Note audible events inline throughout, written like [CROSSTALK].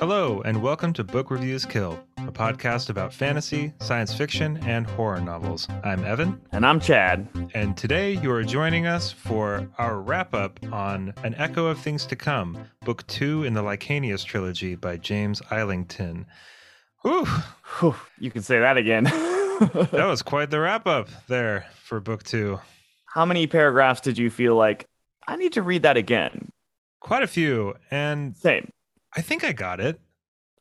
Hello, and welcome to Book Reviews Kill, a podcast about fantasy, science fiction, and horror novels. I'm Evan. And I'm Chad. And today you are joining us for our wrap up on An Echo of Things to Come, Book Two in the Licanius trilogy by James Islington. Whew. Whew, you can say that again. [LAUGHS] that was quite the wrap up there for Book Two. How many paragraphs did you feel like I need to read that again? Quite a few. And Same. I think I got it.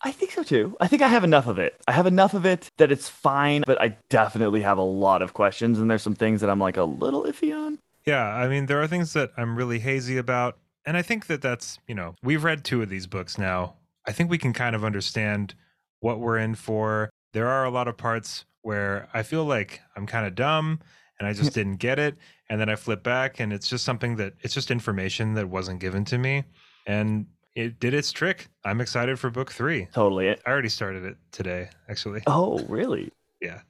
I think so too. I think I have enough of it. I have enough of it that it's fine, but I definitely have a lot of questions, and there's some things that I'm like a little iffy on. Yeah, I mean, there are things that I'm really hazy about. And I think that that's, you know, we've read two of these books now. I think we can kind of understand what we're in for. There are a lot of parts where I feel like I'm kind of dumb and I just [LAUGHS] didn't get it. And then I flip back and it's just something that it's just information that wasn't given to me. And it did its trick. I'm excited for book three. Totally. I already started it today, actually. Oh, really? [LAUGHS] Yeah.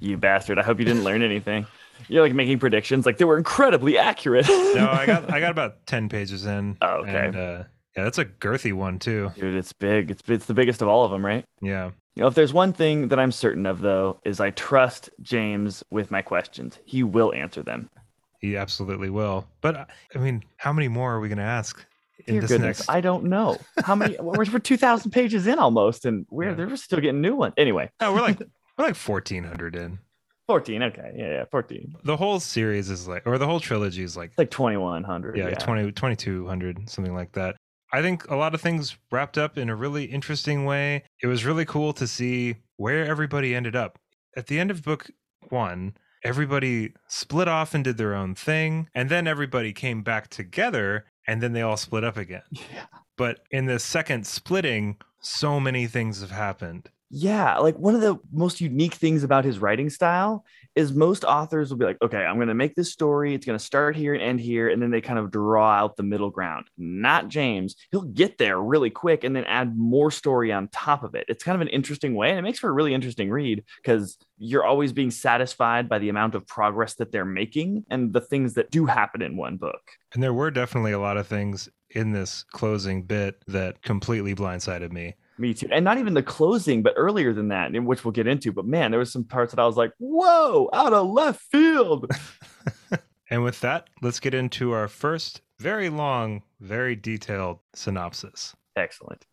You bastard. I hope you didn't learn anything. You're like making predictions like they were incredibly accurate. No, [LAUGHS] I got I got about ten pages in. Oh, okay. And, uh, yeah, that's a girthy one too. Dude, it's big. It's it's the biggest of all of them, right? Yeah. You know, if there's one thing that I'm certain of though, is I trust James with my questions. He will answer them. He absolutely will. But I mean, how many more are we going to ask in Dear this goodness, next? I don't know how many. [LAUGHS] we're, we're 2,000 pages in almost, and we're Yeah. they're still getting new ones. Anyway, No, we're like [LAUGHS] we're like fourteen hundred in. 14. Okay, yeah, yeah, 14. The whole series is like, or the whole trilogy is like, It's like 2,100. yeah, Yeah, 20, 2200, something like that. I think a lot of things wrapped up in a really interesting way. It was really cool to see where everybody ended up. At the end of book one, everybody split off and did their own thing, and then everybody came back together, and then they all split up again. yeah. But in the second splitting, so many things have happened. Yeah, like one of the most unique things about his writing style is most authors will be like, okay, I'm going to make this story. It's going to start here and end here. And then they kind of draw out the middle ground. Not James. He'll get there really quick and then add more story on top of it. It's kind of an interesting way. And it makes for a really interesting read because you're always being satisfied by the amount of progress that they're making and the things that do happen in one book. And there were definitely a lot of things in this closing bit that completely blindsided me. Me too. And not even the closing, but earlier than that, which we'll get into. But man, there was some parts that I was like, whoa, out of left field. [LAUGHS] And with that, let's get into our first very long, very detailed synopsis. Excellent.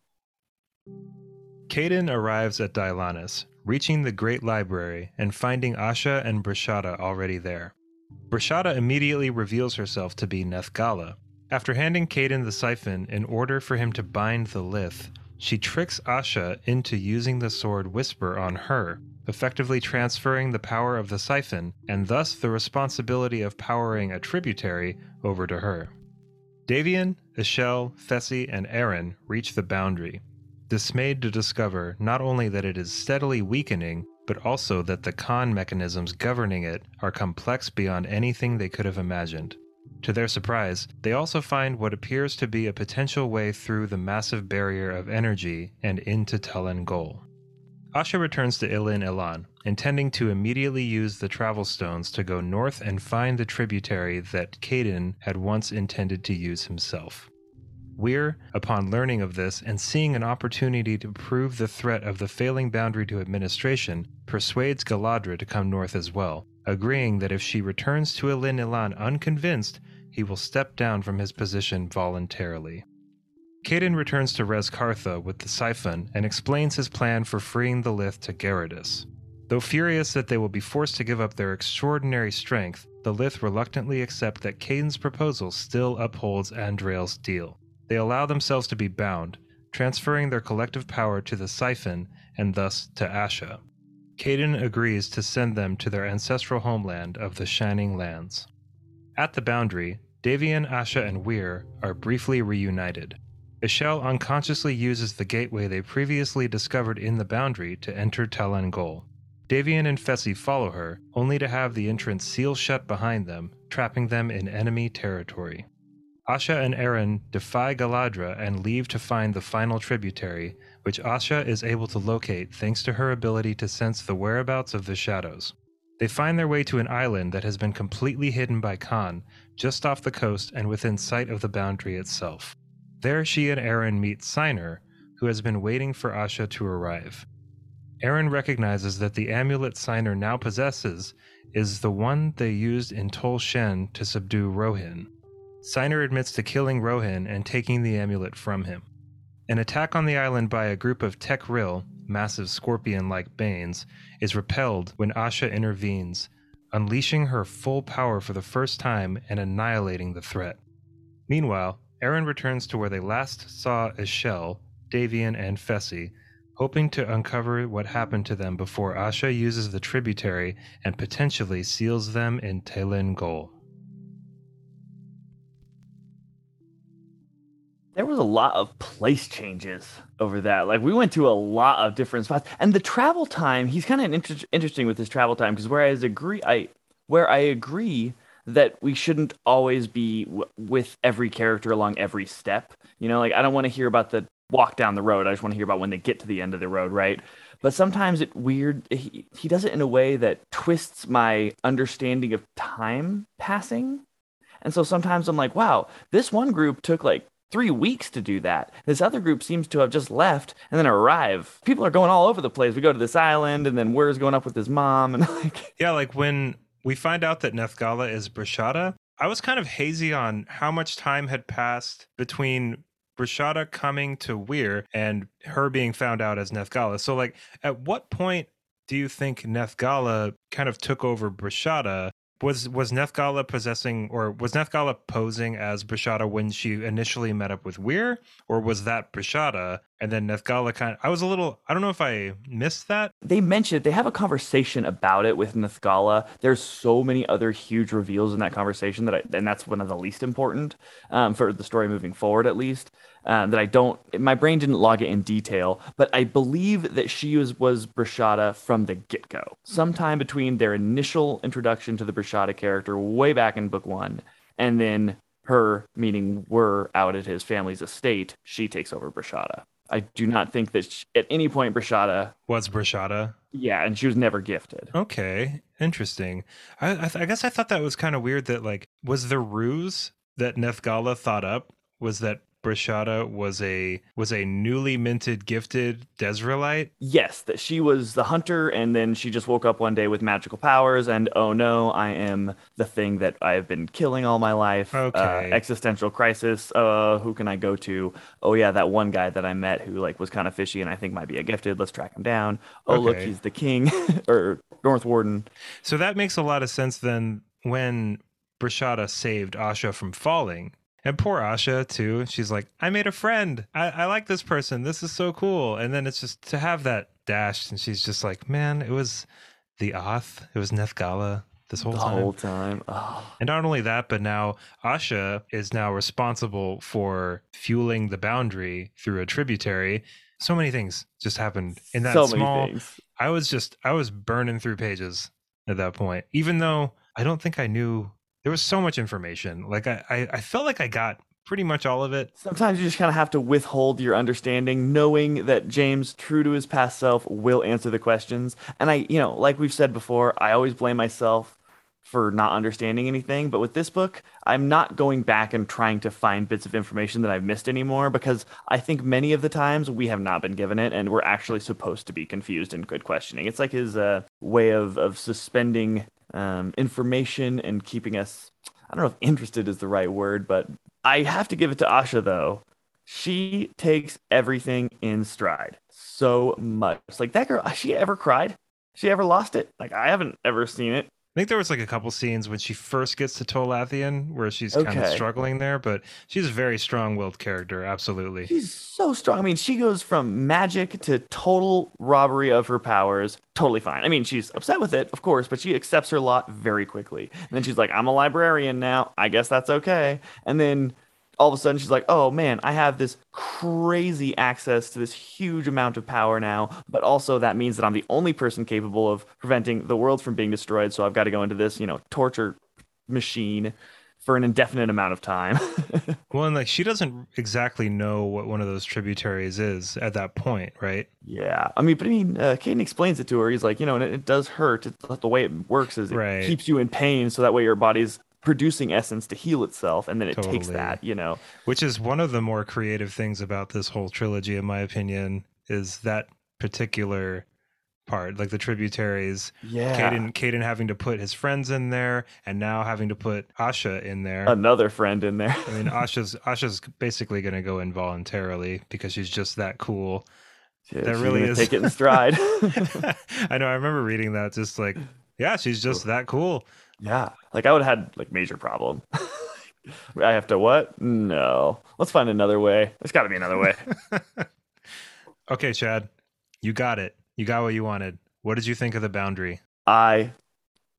Caeden arrives at Deilannis, reaching the Great Library and finding Asha and Breshada already there. Breshada immediately reveals herself to be Nethgalla. After handing Caeden the siphon in order for him to bind the Lyth, she tricks Asha into using the sword Whisper on her, effectively transferring the power of the siphon and thus the responsibility of powering a tributary over to her. Davian, Ishelle, Fessi, and Erran reach the boundary, dismayed to discover not only that it is steadily weakening, but also that the kan mechanisms governing it are complex beyond anything they could have imagined. To their surprise, they also find what appears to be a potential way through the massive barrier of energy and into Talan Gol. Asha returns to Ilin Illan, intending to immediately use the travel stones to go north and find the tributary that Caeden had once intended to use himself. Wirr, upon learning of this and seeing an opportunity to prove the threat of the failing boundary to administration, persuades Geladra to come north as well, agreeing that if she returns to Ilin Illan unconvinced, he will step down from his position voluntarily. Caeden returns to Res Kartha with the siphon and explains his plan for freeing the Lyth to Geradus. Though furious that they will be forced to give up their extraordinary strength, the Lyth reluctantly accept that Caeden's proposal still upholds Andrael's deal. They allow themselves to be bound, transferring their collective power to the siphon and thus to Asha. Caeden agrees to send them to their ancestral homeland of the Shining Lands. At the boundary, Davian, Asha, and Wirr are briefly reunited. Ishelle unconsciously uses the gateway they previously discovered in the boundary to enter Talan Gol. Davian and Fessi follow her, only to have the entrance seal shut behind them, trapping them in enemy territory. Asha and Erran defy Geladra and leave to find the final tributary, which Asha is able to locate thanks to her ability to sense the whereabouts of the shadows. They find their way to an island that has been completely hidden by kan, just off the coast and within sight of the boundary itself. There, she and Erran meet Scyner, who has been waiting for Asha to arrive. Erran recognizes that the amulet Scyner now possesses is the one they used in Tol Shen to subdue Rohin. Scyner admits to killing Rohin and taking the amulet from him. An attack on the island by a group of Tek Ril, massive scorpion like Banes, is repelled when Asha intervenes, unleashing her full power for the first time and annihilating the threat. Meanwhile, Erran returns to where they last saw Ishelle, Davian, and Fessi, hoping to uncover what happened to them before Asha uses the tributary and potentially seals them in Talan Gol. There was a lot of place changes over that. Like we went to a lot of different spots, and the travel time. He's kind of inter- interesting with his travel time because whereas agree, I where I agree that we shouldn't always be w- with every character along every step. You know, like I don't want to hear about the walk down the road. I just want to hear about when they get to the end of the road, right? But sometimes it weird. He, he does it in a way that twists my understanding of time passing. And so sometimes I'm like, wow, this one group took like three weeks to do that. This other group seems to have just left and then arrive. People are going all over the place. We go to this island, and then where's going up with his mom, and [LAUGHS] like yeah, like when we find out that Nethgalla is Breshada. I was kind of hazy on how much time had passed between Breshada coming to Wirr and her being found out as Nethgalla. So, like, at what point do you think Nethgalla kind of took over Breshada was was Nethgalla possessing or was Nethgalla posing as Breshada when she initially met up with Wirr, or was that Breshada and then Nethgalla kind of I was a little I don't know if I missed that. They mentioned they have a conversation about it with Nethgalla. There's so many other huge reveals in that conversation that I and that's one of the least important um, for the story moving forward at least. Um, that I don't my brain didn't log it in detail, but I believe that she was was Breshada from the get go. Sometime between their initial introduction to the Breshada character way back in book one, and then her meeting were out at his family's estate, she takes over Breshada. I do not think that she, at any point Breshada was Breshada. Yeah, and she was never gifted. Okay, interesting. I, I, I guess I thought that was kind of weird. That like was the ruse that Nethgalla thought up was that Breshada was a was a newly minted gifted Desrilite? Yes, that she was the hunter and then she just woke up one day with magical powers and oh no, I am the thing that I've been killing all my life. Okay. Uh, existential crisis. Uh who can I go to? Oh yeah, that one guy that I met who like was kind of fishy and I think might be a gifted. Let's track him down. Oh okay. look, he's the king [LAUGHS] or North Warden. So that makes a lot of sense then when Breshada saved Asha from falling and poor Asha too. She's like, I made a friend. I, I like this person. This is so cool. And then it's just to have that dashed, and she's just like, man, it was the Oth. It was Nethgalla this whole the time. whole time. Oh. And not only that, but now Asha is now responsible for fueling the boundary through a tributary. So many things just happened in that so small. I was just I was burning through pages at that point, even though I don't think I knew there was so much information. Like I, I, I felt like I got pretty much all of it. Sometimes you just kind of have to withhold your understanding, knowing that James, true to his past self, will answer the questions. And I, you know, like we've said before, I always blame myself for not understanding anything. But with this book, I'm not going back and trying to find bits of information that I've missed anymore because I think many of the times we have not been given it and we're actually supposed to be confused and good questioning. It's like his uh, way of, of suspending um, information and keeping us I don't know if interested is the right word, but I have to give it to Asha though. She takes everything in stride so much. like that girl, she ever cried? She ever lost it? Like I haven't ever seen it. I think there was like a couple scenes when she first gets to Tol Athian where she's okay. kind of struggling there, but she's a very strong-willed character, absolutely. She's so strong. I mean, she goes from magic to total robbery of her powers, totally fine. I mean, she's upset with it, of course, but she accepts her lot very quickly. And then she's like, "I'm a librarian now. I guess that's okay." And then all of a sudden she's like, oh man, I have this crazy access to this huge amount of power now, but also that means that I'm the only person capable of preventing the world from being destroyed. So I've got to go into this, you know, torture machine for an indefinite amount of time. [LAUGHS] well, and like she doesn't exactly know what one of those tributaries is at that point, right? Yeah, I mean, but I mean, uh, Caeden explains it to her. He's like, you know, and it, it does hurt. It's, the way it works is it right. keeps you in pain, so that way your body's producing essence to heal itself, and then it takes that, you know. Which is one of the more creative things about this whole trilogy, in my opinion, is that particular part, like the tributaries. Yeah. Caeden, Caeden having to put his friends in there, and now having to put Asha in there. Another friend in there. I mean, Asha's Asha's basically going to go involuntarily because she's just that cool. Yeah, That really is- take it in stride. [LAUGHS] I know. I remember reading that. Just like, yeah, she's just that cool. Yeah. Like I would have had like major problem. [LAUGHS] I have to what? No. Let's find another way. There's got to be another way. [LAUGHS] Okay, Chad, you got it. You got what you wanted. What did you think of the boundary? I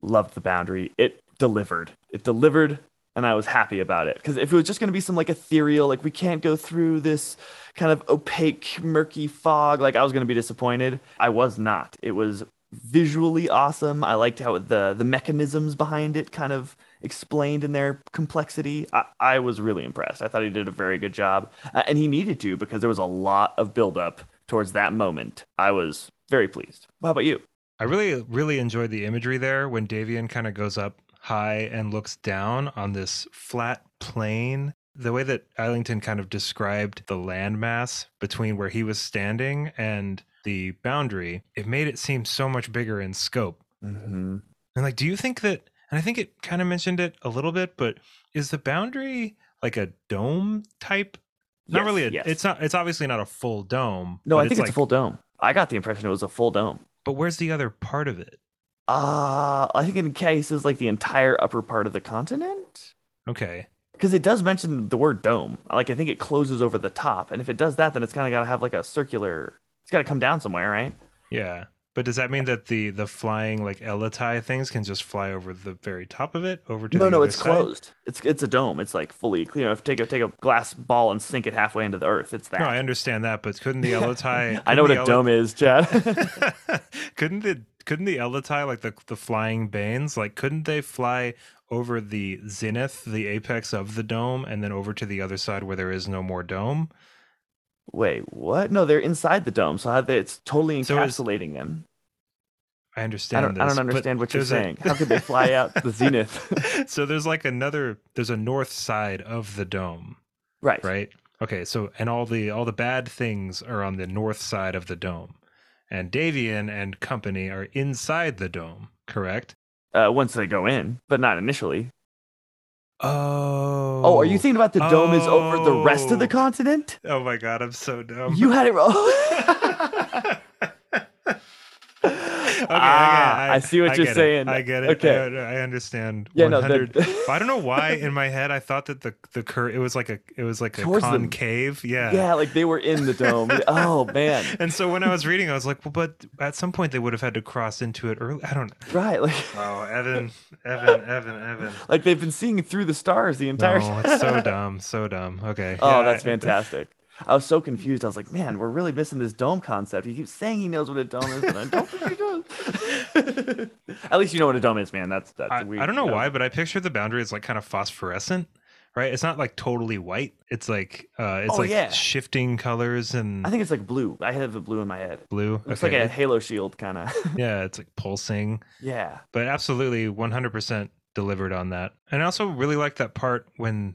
loved the boundary. It delivered. It delivered, and I was happy about it. Because if it was just going to be some like ethereal, like we can't go through this kind of opaque, murky fog, like I was going to be disappointed. I was not. It was visually awesome. I liked how the the mechanisms behind it kind of explained in their complexity. I, I was really impressed. I thought he did a very good job, uh, and he needed to because there was a lot of buildup towards that moment. I was very pleased. How about you? I really, really enjoyed the imagery there when Davian kind of goes up high and looks down on this flat plain. The way that Islington kind of described the landmass between where he was standing and the boundary, it made it seem so much bigger in scope. Mm-hmm. And like, do you think that? And I think it kind of mentioned it a little bit, but is the boundary like a dome type? Not Yes, really. A, yes. It's not. It's obviously not a full dome. No, I think it's, like, a full dome. I got the impression it was a full dome. But where's the other part of it? Uh, I think in cases like the entire upper part of the continent. Okay. Because it does mention the word dome. Like I think it closes over the top. And if it does that, then it's kind of got to have like a circular. It's got to come down somewhere, right? Yeah. But does that mean that the the flying like eletai things can just fly over the very top of it over to no, no, it's side? closed. It's it's a dome. It's like fully clear. If take a take a glass ball and sink it halfway into the earth, it's that. No, I understand that, but couldn't the [LAUGHS] eletai? I know what a the dome is, Chad. [LAUGHS] [LAUGHS] Couldn't the couldn't the eletai like the the flying banes like couldn't they fly over the zenith, the apex of the dome, and then over to the other side where there is no more dome? Wait, what? No, they're inside the dome, so how they, it's totally So encapsulating them. I I understand. don't, I don't understand what you're there's a- saying. How could they fly out the [LAUGHS] zenith? [LAUGHS] so there's like another there's a north side of the dome right. right okay so and all the all the bad things are on the north side of the dome and davian and company are inside the dome correct Uh, once they go in, but not initially. Oh Oh, are you thinking about the dome is over the rest of the Oh. continent? oh my god i'm so dumb You had it wrong. [LAUGHS] [LAUGHS] okay, Ah, okay, I see what you're get it. saying. I get it. Okay. I, I understand. yeah, no, 100 the, I don't know why in my head I thought that the the cur it was like a it was like a Towards the- concave. Yeah. yeah, like they were in the dome. [LAUGHS] Oh man, And so when I was reading, I was like, well, but at some point they would have had to cross into it early. I don't. know. right? Like, [LAUGHS] Oh, Evan, Evan, Evan, Evan. like they've been seeing through the stars the entire No, time. it's so [LAUGHS] dumb, so dumb. Okay. Oh, Yeah, that's I- fantastic. I was so confused. I was like, man, we're really missing this dome concept. He keeps saying he knows what a dome is, but I don't think he does. [LAUGHS] At least you know what a dome is, man. That's that's I, weird. I don't know why, but I picture the boundary as like kind of phosphorescent, right? It's not like totally white. It's like uh, it's Oh, like yeah. shifting colors and I think it's like blue. I have the blue in my head. blue. It's Okay. like a halo shield kind of. [LAUGHS] yeah, it's like pulsing. yeah. but absolutely 100% delivered on that and i also really like that part when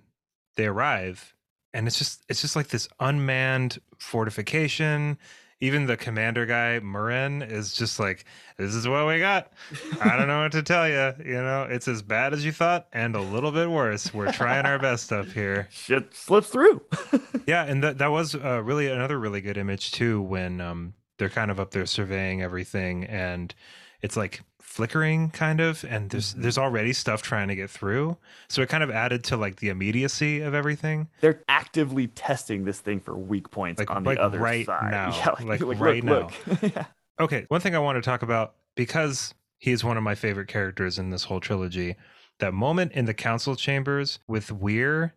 they arrive and it's just it's just like this unmanned fortification. Even the commander guy Muren is just like this is what we got. I don't know what to tell you you know? It's as bad as you thought and a little bit worse. We're trying our best up here. [LAUGHS] Shit slips through. [LAUGHS] yeah and that, that was uh, really another really good image too when um they're kind of up there surveying everything and it's like flickering kind of and there's Mhm. there's already stuff trying to get through so it kind of added to like the immediacy of everything They're actively testing this thing for weak points Like- on like the other right side. now. [LAUGHS] Yeah, Like look, right look, look. [LAUGHS] yeah. okay one thing i want to talk about because he's one of my favorite characters in this whole trilogy that moment in the council chambers with Wirr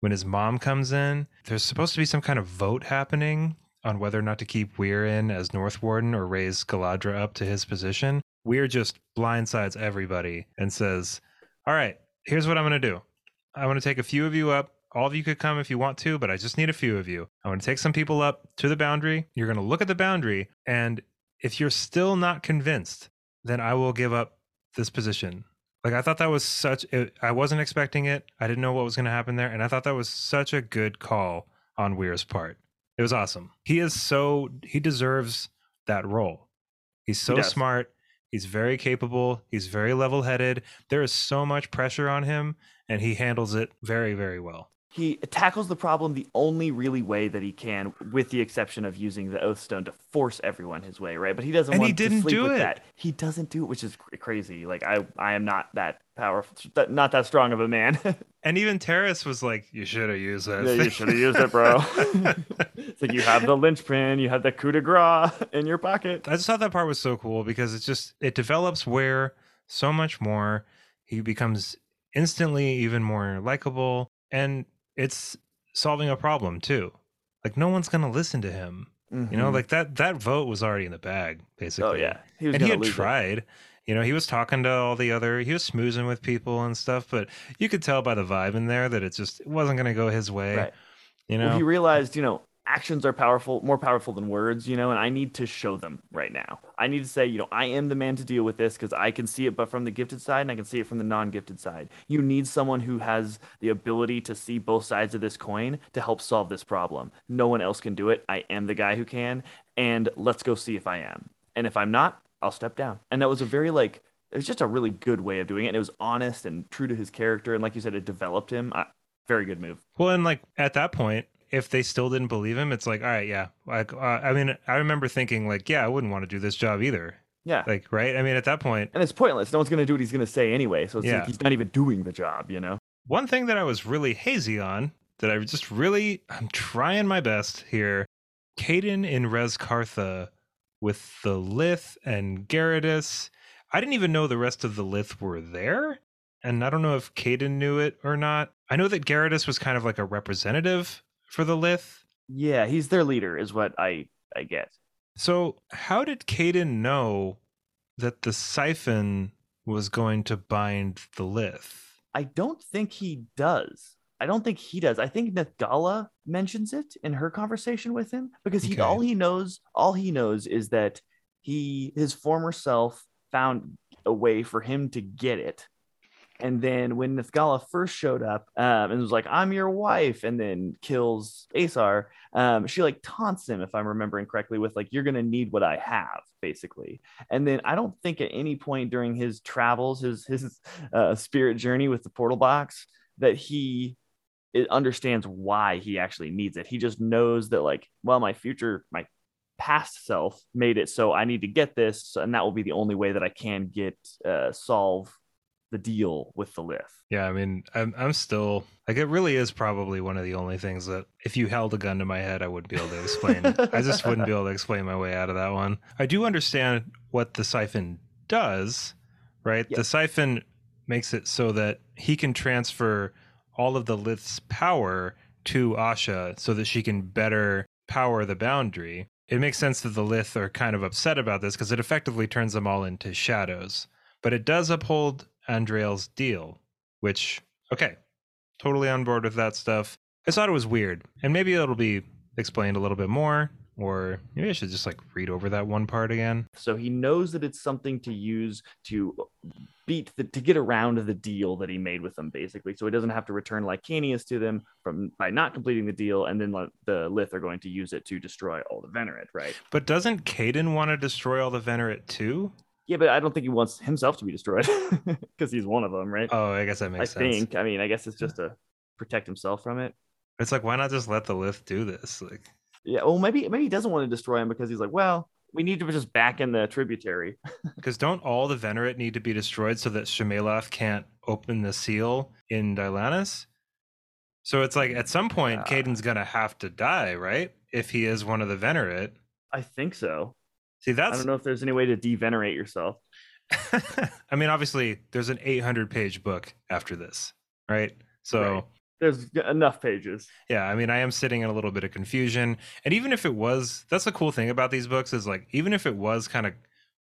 when his mom comes in there's supposed to be some kind of vote happening on whether or not to keep Wirr in as north warden or raise Geladra up to his position Wirr just blindsides everybody and says all right here's what i'm going to do i want to take a few of you up all of you could come if you want to, but I just need a few of you. I want to take some people up to the boundary. You're going to look at the boundary, and if you're still not convinced, then I will give up this position. Like I thought that was such. It, I wasn't expecting it. I didn't know what was going to happen there, and I thought that was such a good call on Wirr's part. It was awesome. He is so he deserves that role. He's so does. smart. He's very capable. He's very level-headed. There is so much pressure on him, and he handles it very, very well. He tackles the problem the only really way that he can, with the exception of using the oath stone to force everyone his way, right? But he doesn't And he want didn't to sleep do with it. that. He doesn't do it, which is crazy. Like I, I am not that powerful, not that strong of a man. [LAUGHS] And even Taeris was like, "You should have used that. yeah, you should have used it, bro. [LAUGHS] it's like you have the linchpin, you have the coup de grace in your pocket. I just thought that part was so cool because it's just it develops where so much more. He becomes instantly even more likable, and it's solving a problem too. Like no one's gonna listen to him. You know, Mhm. like that that vote was already in the bag, basically. oh yeah, he was and he had lose it. tried. You know, he was talking to all the other, he was smoozing with people and stuff, but you could tell by the vibe in there that it just it wasn't to go his way. Right. You know, Well, he realized, you know, actions are powerful, more powerful than words, you know, and I need to show them right now. I need to say, you know, I am the man to deal with this because I can see it, but from the gifted side and I can see it from the non gifted side. You need someone who has the ability to see both sides of this coin to help solve this problem. No one else can do it. I am the guy who can. And let's go see if I am. And if I'm not, I'll step down. And that was a very, like, it was just a really good way of doing it. And it was honest and true to his character. And like you said, it developed him. I, very good move. Well, and like at that point, if they still didn't believe him, it's like, all right, yeah. Like, uh, I mean, I remember thinking, like, yeah, I wouldn't want to do this job either. Yeah. Like, right? I mean, at that point, and it's pointless. No one's going to do what he's going to say anyway. So it's Yeah. like he's not even doing the job, you know? one thing that I was really hazy on, that I just really, I'm trying my best here. Caeden in Res Kartha with the Lyth and Gyarados. I didn't even know the rest of the Lyth were there. And I don't know if Caeden knew it or not. I know that Gyarados was kind of like a representative for the Lyth. Yeah, he's their leader, is what I I get. So, how did Caeden know that the siphon was going to bind the Lyth? I don't think he does. I don't think he does. I think Nethgalla mentions it in her conversation with him because he Okay. all he knows all he knows is that he his former self found a way for him to get it. And then when Nethgalla first showed up um, and was like, "I'm your wife," and then kills Asar, um, she like taunts him, if I'm remembering correctly, with like, "You're gonna need what I have," basically. And then I don't think at any point during his travels, his his [LAUGHS] uh, spirit journey with the portal box, that he understands why he actually needs it. He just knows that like, well, my future, my past self made it so I need to get this, and that will be the only way that I can get uh, solve the deal with the Lyth. Yeah, I mean, I'm I'm still like it really is probably one of the only things that if you held a gun to my head, I wouldn't be able to explain. I just wouldn't be able to explain my way out of that one. I do understand what the siphon does, right? Yeah. The siphon makes it so that he can transfer all of the Lyth's power to Asha so that she can better power the boundary. It makes sense that the Lyth are kind of upset about this because it effectively turns them all into shadows. But it does uphold Andrael's deal, which, okay, totally on board with that stuff. I thought it was weird, and maybe it'll be explained a little bit more, or maybe I should just like read over that one part again. So he knows that it's something to use to beat the to get around the deal that he made with them, basically. So he doesn't have to return Licanius to them from by not completing the deal, and then the Lyth are going to use it to destroy all the Venerate, right? But doesn't Caeden want to destroy all the Venerate too? Yeah, but I don't think he wants himself to be destroyed [LAUGHS] because he's one of them, right? Oh, I guess that I makes sense. I think. I mean, I guess it's just to protect himself from it. It's like, why not just let the Lyth do this? Like, Yeah. Well, maybe maybe he doesn't want to destroy him because he's like, well, we need to just back in the tributary. [LAUGHS] because don't all the Venerate need to be destroyed so that Shammaeloth can't open the seal in Deilannis? So it's like at some point, Ah. Caeden's gonna have to die, right? If he is one of the Venerate. I think so. See, that's I don't know if there's any way to devenerate yourself. [LAUGHS] I mean, obviously, there's an 800 page book after this, right? So, Right. There's enough pages. yeah, I mean, I am sitting in a little bit of confusion. And even if it was, that's the cool thing about these books is like, even if it was kind of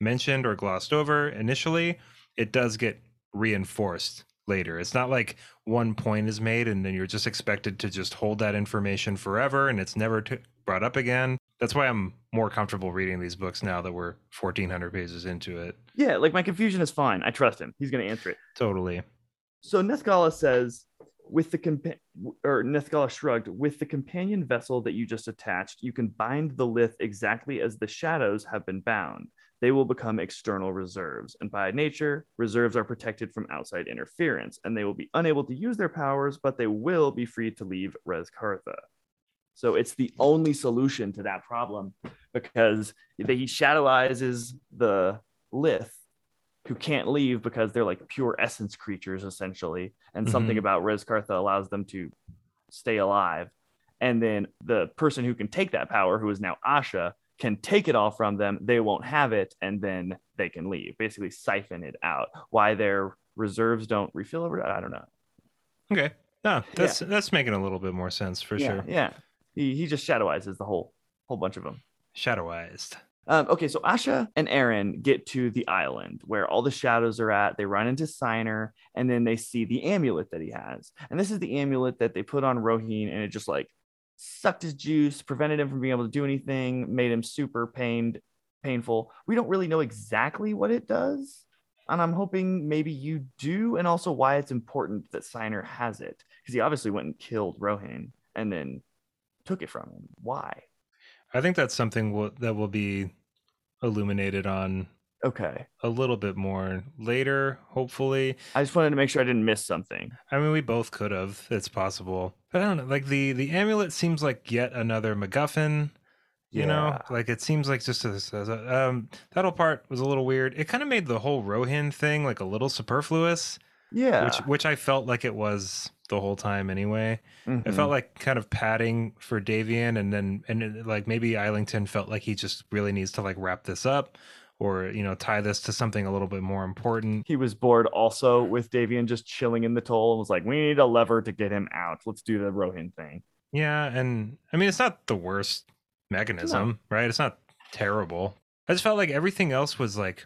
mentioned or glossed over initially, it does get reinforced later. It's not like one point is made and then you're just expected to just hold that information forever and it's never to brought up again. That's why I'm more comfortable reading these books now that we're 1400 pages into it. Yeah, like my confusion is fine. I trust him. He's going to answer it. Totally. So Nethgalla says, with the compa- or Nethgalla shrugged, with the companion vessel that you just attached, you can bind the Lyth exactly as the shadows have been bound. They will become external reserves, and by nature, reserves are protected from outside interference, and they will be unable to use their powers, but they will be free to leave Res-Kartha. So it's the only solution to that problem because he shadowizes the Lyth who can't leave because they're like pure essence creatures essentially. And something Mhm. about Res-Kartha allows them to stay alive. And then the person who can take that power who is now Asha can take it all from them. They won't have it and then they can leave. Basically siphon it out. Why their reserves don't refill over I don't know. Okay. No, that's that's making a little bit more sense for yeah, sure. yeah he, he just shadowizes the whole whole bunch of them Shadowized. Um, okay, so Asha and Erran get to the island where all the shadows are at. They run into Scyner and then they see the amulet that he has. And this is the amulet that they put on Rohini and it just like sucked his juice, prevented him from being able to do anything, made him super pained, painful. We don't really know exactly what it does. And I'm hoping maybe you do, and also why it's important that Scyner has it. Because he obviously went and killed Rohin and then took it from him. Why? I think that's something will, that will be illuminated on Okay. a little bit more later, hopefully. I just wanted to make sure I didn't miss something. I mean, we both could have. It's possible, but I don't know. Like the the amulet seems like yet another MacGuffin. You know, like it seems like just a, um that whole part was a little weird. It kind of made the whole Rohin thing like a little superfluous, Yeah. which which I felt like it was the whole time anyway. It Mhm. felt like kind of padding for Davian, and then and it- like maybe Islington felt like he just really needs to like wrap this up, or you know tie this to something a little bit more important. he was bored also with Davian just chilling in the toll and was like, we need a lever to get him out. Let's do the Rohin thing. Yeah, and I mean it's not the worst mechanism, right? It's not terrible. I just felt like everything else was like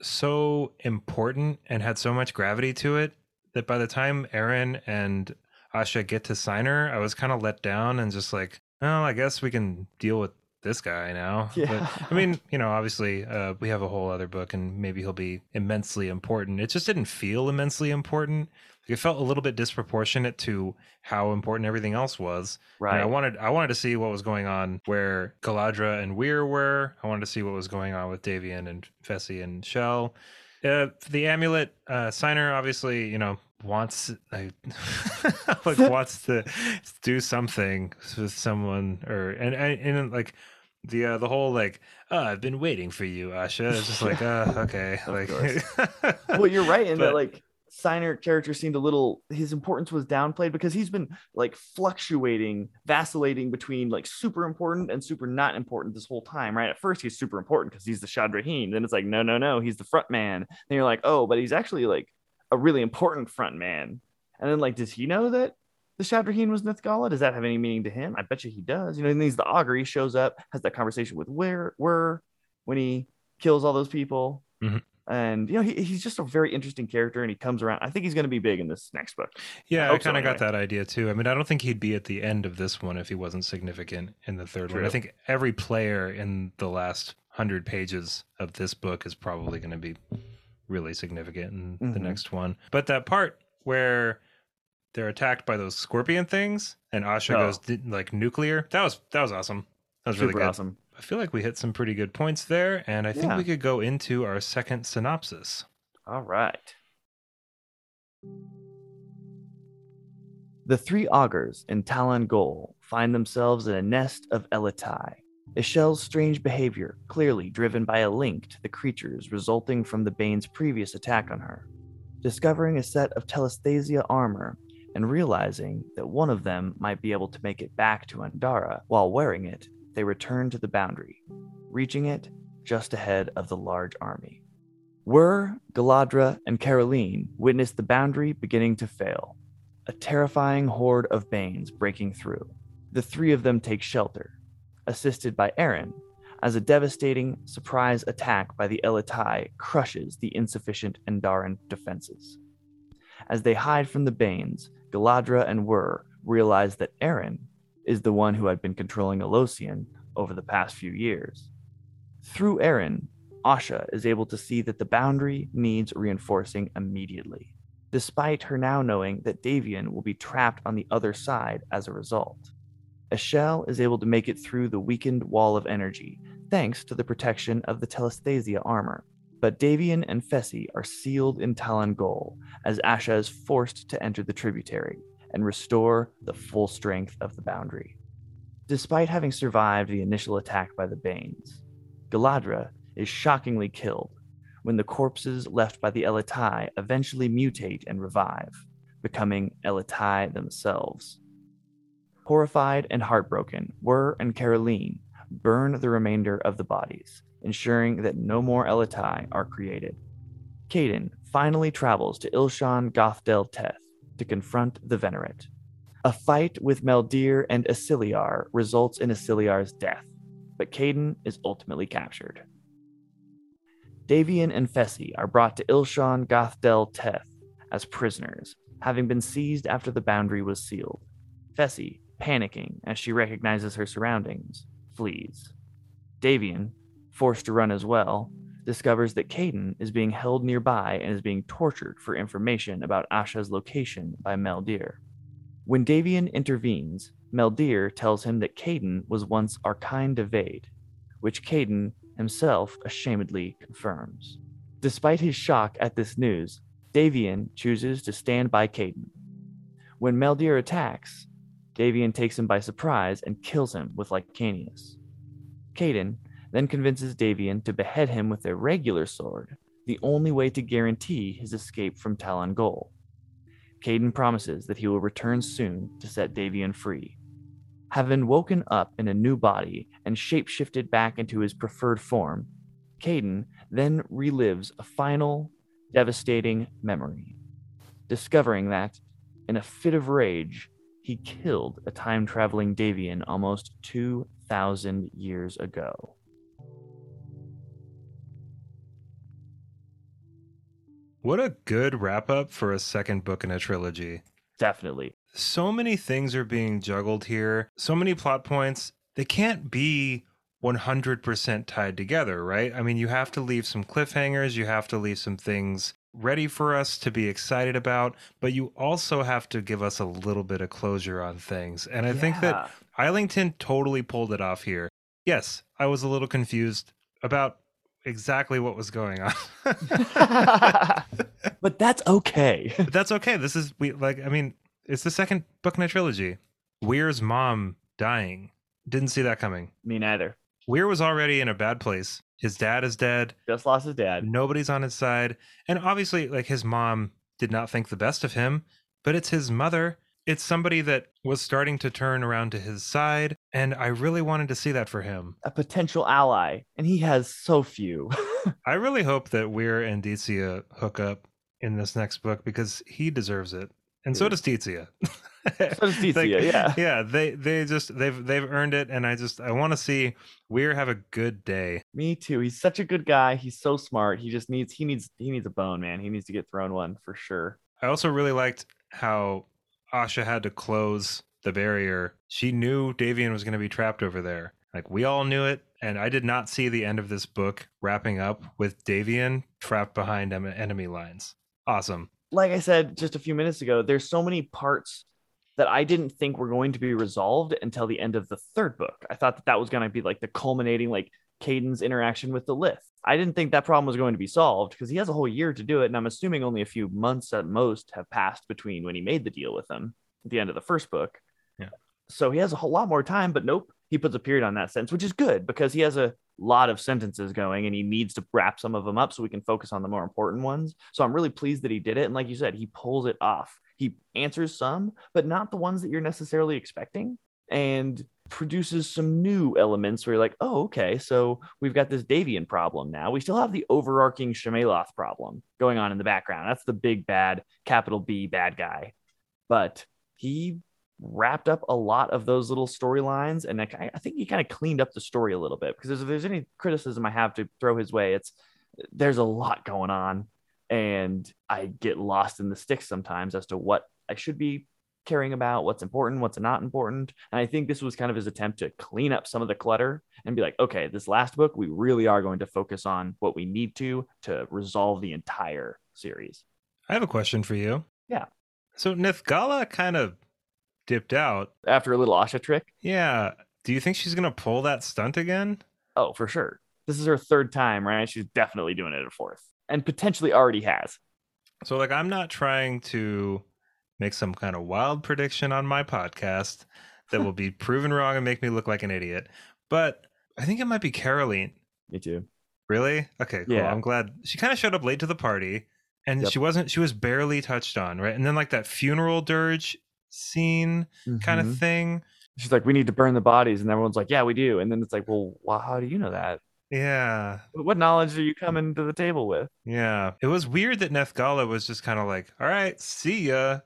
so important and had so much gravity to it that by the time Erran and Asha get to Scyner, I was kind of let down and just like, well, I guess we can deal with this guy now. [LAUGHS] Yeah. But, I mean, you know, obviously, uh, we have a whole other book, and maybe he'll be immensely important. It just didn't feel immensely important. It felt a little bit disproportionate to how important everything else was. And Right. I wanted I wanted to see what was going on where Geladra and Wirr were. I wanted to see what was going on with Davian and Fessi and Shell. Uh, the amulet uh, Scyner obviously, you know, wants [LAUGHS] like, like [LAUGHS] wants to do something with someone or and and, and like the uh, the whole like oh, I've been waiting for you, Asha. It's just like uh, [LAUGHS] okay, like well, you're right in that like Scyner character seemed a little his importance was downplayed because he's been like fluctuating, vacillating between like super important and super not important this whole time, right? At first he's super important because he's the Shadraehin. Then it's like, no, no, no, he's the front man. Then you're like, oh, but he's actually like a really important front man. And then like, does he know that the Shadraehin was Nethgalla? Does that have any meaning to him? I bet you he does. You know, and he's the augur. He shows up, has that conversation with where were when he kills all those people. Mhm. And you know, he, he's just a very interesting character and he comes around. I think he's gonna be big in this next book. Yeah, I, so, kind of got anyway. that idea too. I mean, I don't think he'd be at the end of this one if he wasn't significant in the third one. I think every player in the last hundred pages of this book is probably going to be really significant in the Mhm. next one. But that part where they're attacked by those scorpion things and Asha Oh. goes like nuclear, that was that was awesome. That was really good. awesome. I feel like we hit some pretty good points there, and I think Yeah. we could go into our second synopsis. All right. The three augurs in Talan Gol find themselves in a nest of eletai. Ishelle's strange behavior, clearly driven by a link to the creatures resulting from the Bane's previous attack on her. Discovering a set of telesthesia armor and realizing that one of them might be able to make it back to Andarra while wearing it, they return to the boundary, reaching it just ahead of the large army. Wirr, Geladra, and Karaliene witnessed the boundary beginning to fail, a terrifying horde of Banes breaking through. The three of them take shelter, assisted by Erran, as a devastating surprise attack by the eletai crushes the insufficient Andarran defenses. As they hide from the Banes, Geladra and Wirr realize that Erran is the one who had been controlling Elocien over the past few years. Through Erran, Asha is able to see that the boundary needs reinforcing immediately, despite her now knowing that Davian will be trapped on the other side as a result. Ishelle is able to make it through the weakened wall of energy, thanks to the protection of the telesthesia armor. But Davian and Fessi are sealed in Talan Gol as Asha is forced to enter the tributary and restore the full strength of the boundary. Despite having survived the initial attack by the Banes, Geladra is shockingly killed when the corpses left by the eletai eventually mutate and revive, becoming eletai themselves. Horrified and heartbroken, Wirr and Karaliene burn the remainder of the bodies, ensuring that no more eletai are created. Caeden finally travels to Ilshan Gathdel Teth to confront the Venerate. A fight with Meldrin and Isiliar results in Isiliar's death, but Caeden is ultimately captured. Davian and Fessi are brought to Ilshan Gathdel Teth as prisoners, having been seized after the boundary was sealed. Fessi, panicking as she recognizes her surroundings, flees. Davian, forced to run as well, discovers that Caeden is being held nearby and is being tortured for information about Asha's location by Meldrin. When Davian intervenes, Meldrin tells him that Caeden was once Aarkein Devaed, which Caeden himself ashamedly confirms. Despite his shock at this news, Davian chooses to stand by Caeden. When Meldrin attacks, Davian takes him by surprise and kills him with Licanius. Caeden then convinces Davian to behead him with a regular sword, the only way to guarantee his escape from Talan Gol. Caeden promises that he will return soon to set Davian free. Having woken up in a new body and shapeshifted back into his preferred form, Caeden then relives a final, devastating memory, discovering that, in a fit of rage, he killed a time traveling Davian almost 2,000 years ago. What a good wrap up for a second book in a trilogy. Definitely. So many things are being juggled here, so many plot points. They can't be 100% tied together, right? I mean, you have to leave some cliffhangers, you have to leave some things ready for us to be excited about, but you also have to give us a little bit of closure on things. And I yeah. think that Islington totally pulled it off here. Yes, I was a little confused about exactly what was going on. [LAUGHS] but that's okay. But that's okay. This is we like I mean, it's the second book in a trilogy. Wirr's mom dying. Didn't see that coming. Me neither. Wirr was already in a bad place. His dad is dead. Just lost his dad. Nobody's on his side. And obviously, like his mom did not think the best of him, but it's his mother. It's somebody that was starting to turn around to his side. And I really wanted to see that for him. A potential ally. And he has so few. [LAUGHS] I really hope that Wirr and Dezia hook up in this next book because he deserves it. And so does Dezia. [LAUGHS] so does like, yeah. Yeah, they they just they've they've earned it and I just I want to see Wirr have a good day. Me too. He's such a good guy. He's so smart. He just needs he needs he needs a bone, man. He needs to get thrown one for sure. I also really liked how Asha had to close the barrier. She knew Davian was going to be trapped over there. Like we all knew it, and I did not see the end of this book wrapping up with Davian trapped behind enemy lines. Awesome like I said just a few minutes ago, there's so many parts that I didn't think were going to be resolved until the end of the third book. I thought that that was going to be like the culminating, like Caeden's interaction with the Lyth. I didn't think that problem was going to be solved because he has a whole year to do it. And I'm assuming only a few months at most have passed between when he made the deal with them at the end of the first book. Yeah. So he has a whole lot more time, but nope, he puts a period on that sentence, which is good because he has a lot of sentences going and he needs to wrap some of them up so we can focus on the more important ones. So I'm really pleased that he did it. And like you said, he pulls it off. He answers some, but not the ones that you're necessarily expecting. And produces some new elements where you're like, oh, okay, so we've got this Davian problem now. We still have the overarching Shammaeloth problem going on in the background. That's the big bad, capital B bad guy. But he wrapped up a lot of those little storylines and I, I think he kind of cleaned up the story a little bit because if there's any criticism I have to throw his way, it's there's a lot going on and I get lost in the sticks sometimes as to what I should be caring about, what's important, what's not important. And I think this was kind of his attempt to clean up some of the clutter and be like, okay, this last book, we really are going to focus on what we need to to resolve the entire series. I have a question for you. Yeah. So Nethgalla kind of dipped out. After a little Asha trick? Yeah. Do you think she's going to pull that stunt again? Oh, for sure. This is her third time, right? She's definitely doing it a fourth and potentially already has. So, like, I'm not trying to make some kind of wild prediction on my podcast that will be [LAUGHS] proven wrong and make me look like an idiot, but I think it might be Karaliene. Me too. Really? Okay, cool. Yeah. I'm glad she kind of showed up late to the party and Yep. she wasn't, she was barely touched on, right? And then, like, that funeral dirge scene kind Mhm. of thing. She's like, we need to burn the bodies. And everyone's like, yeah, we do. And then it's like, well, why, how do you know that? Yeah. What knowledge are you coming to the table with? Yeah. It was weird that Nethgalla was just kind of like, all right, see ya.